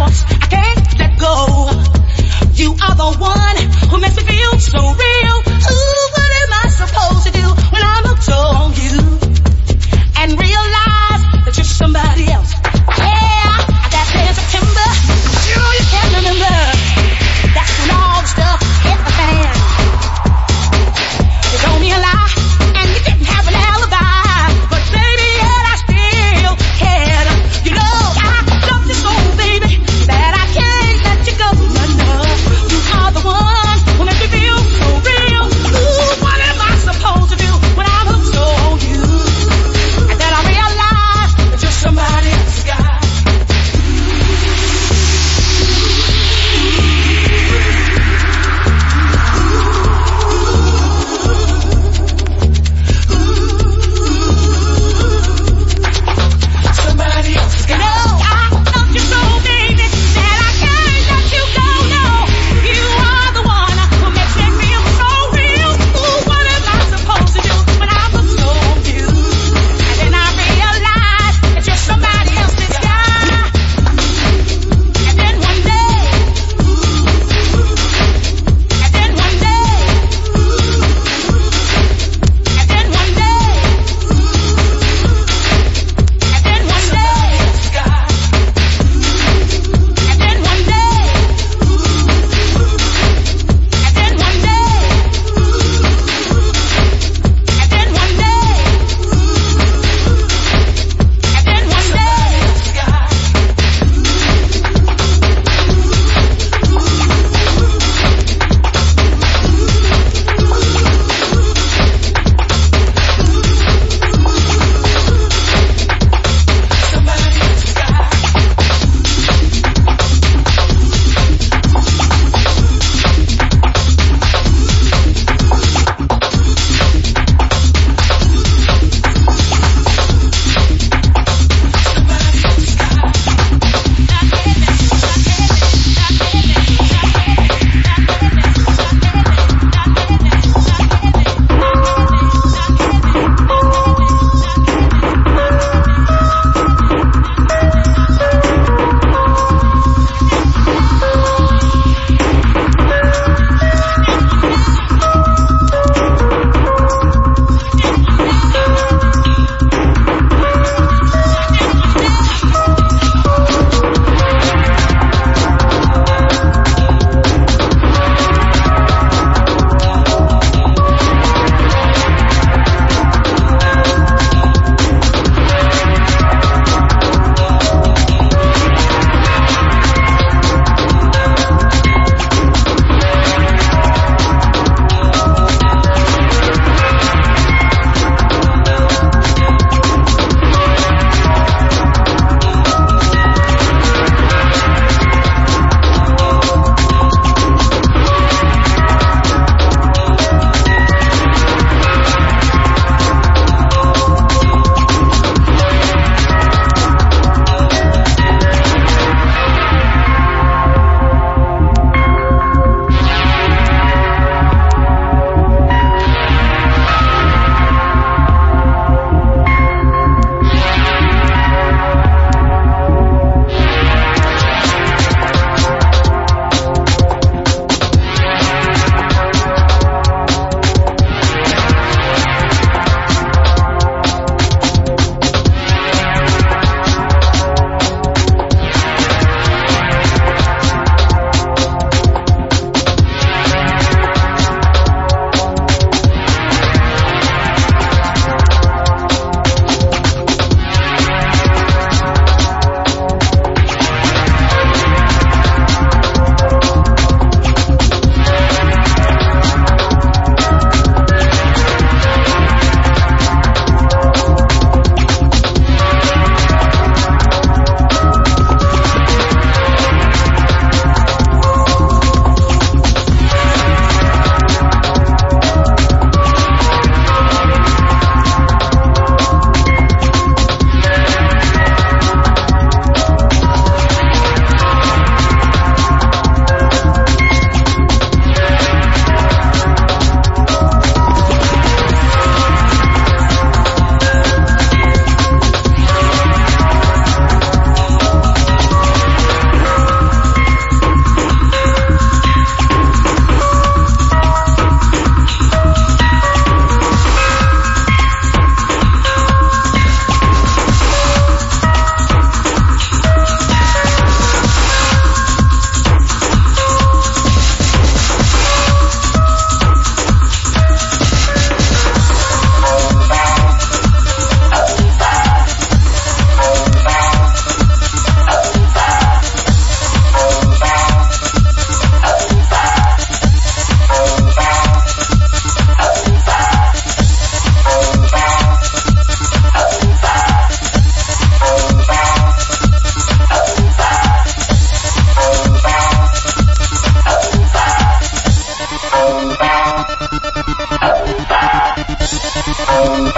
thoughts I can't let go. You are the one who makes me feel so real. Oh,